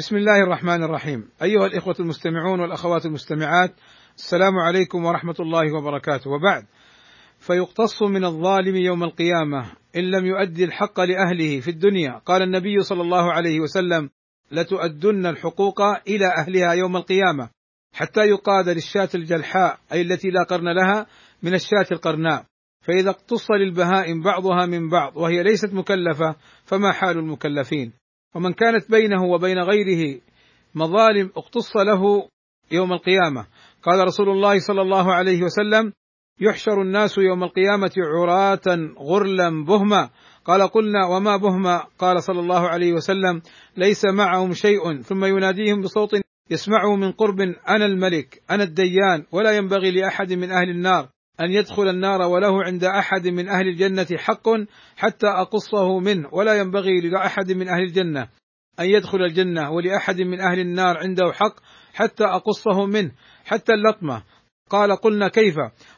بسم الله الرحمن الرحيم. أيها الإخوة المستمعون والأخوات المستمعات السلام عليكم ورحمة الله وبركاته. وبعد فيقتص من الظالم يوم القيامة إن لم يؤدي الحق لأهله في الدنيا. قال النبي صلى الله عليه وسلم لتؤدن الحقوق إلى أهلها يوم القيامة حتى يقاد للشاة الجلحاء أي التي لا قرن لها من الشاة القرناء. فإذا اقتص للبهائم بعضها من بعض وهي ليست مكلفة فما حال المكلفين؟ ومن كانت بينه وبين غيره مظالم اقتص له يوم القيامة. قال رسول الله صلى الله عليه وسلم يحشر الناس يوم القيامة عراة غرلا بهما. قال قلنا وما بهما؟ قال صلى الله عليه وسلم ليس معهم شيء. ثم يناديهم بصوت يسمعه من قرب أنا الملك أنا الديان ولا ينبغي لأحد من أهل النار. أن يدخل النار وله عند أحد من أهل الجنة حق حتى أقصه منه ولا ينبغي لأحد من أهل الجنة أن يدخل الجنة ولأحد من أهل النار عنده حق حتى أقصه منه حتى اللطمة. قال قلنا كيف؟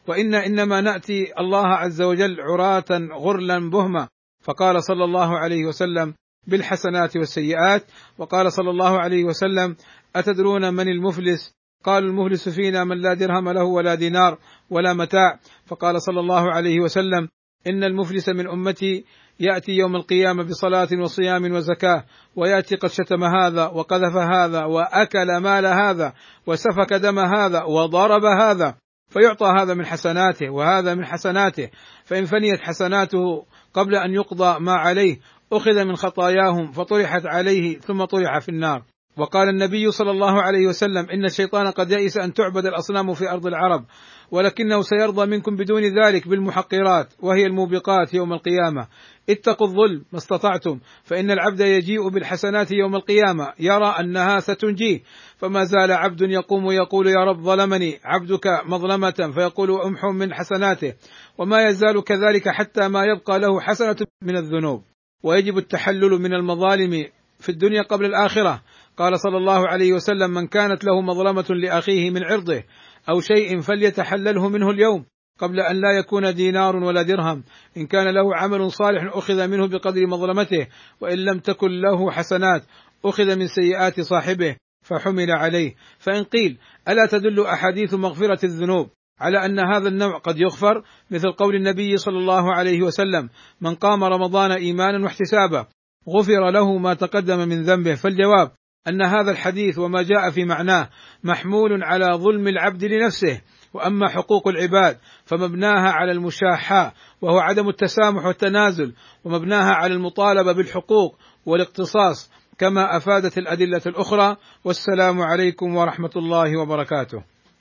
وإن إنما نأتي الله عز وجل عراة غرلا بهما. فقال صلى الله عليه وسلم بالحسنات والسيئات وقال صلى الله عليه وسلم أتدرون من المفلس؟ قال المفلس فينا من لا درهم له ولا دينار ولا متاع. فقال صلى الله عليه وسلم إن المفلس من أمتي يأتي يوم القيامة بصلاة وصيام وزكاة ويأتي قد شتم هذا وقذف هذا وأكل مال هذا وسفك دم هذا وضرب هذا فيعطى هذا من حسناته وهذا من حسناته. فإن فنيت حسناته قبل أن يقضى ما عليه أخذ من خطاياهم فطرحت عليه ثم طرح في النار. وقال النبي صلى الله عليه وسلم إن الشيطان قد يئس أن تعبد الأصنام في أرض العرب ولكنه سيرضى منكم بدون ذلك بالمحقرات وهي الموبقات يوم القيامة. اتقوا الظلم ما استطعتم فإن العبد يجيء بالحسنات يوم القيامة يرى أنها ستنجيه. فما زال عبد يقوم يقول يا رب ظلمني عبدك مظلمة فيقول امحو من حسناته. وما يزال كذلك حتى ما يبقى له حسنة من الذنوب. ويجب التحلل من المظالم في الدنيا قبل الآخرة. قال صلى الله عليه وسلم من كانت له مظلمة لأخيه من عرضه أو شيء فليتحلله منه اليوم قبل أن لا يكون دينار ولا درهم إن كان له عمل صالح أخذ منه بقدر مظلمته وإن لم تكن له حسنات أخذ من سيئات صاحبه فحمل عليه. فإن قيل ألا تدل أحاديث مغفرة الذنوب على أن هذا النوع قد يغفر؟ مثل قول النبي صلى الله عليه وسلم من قام رمضان إيمانا واحتسابا غفر له ما تقدم من ذنبه فالجواب أن هذا الحديث وما جاء في معناه محمول على ظلم العبد لنفسه وأما حقوق العباد فمبناها على المشاحة وهو عدم التسامح والتنازل ومبناها على المطالبة بالحقوق والاقتصاص كما أفادت الأدلة الأخرى والسلام عليكم ورحمة الله وبركاته.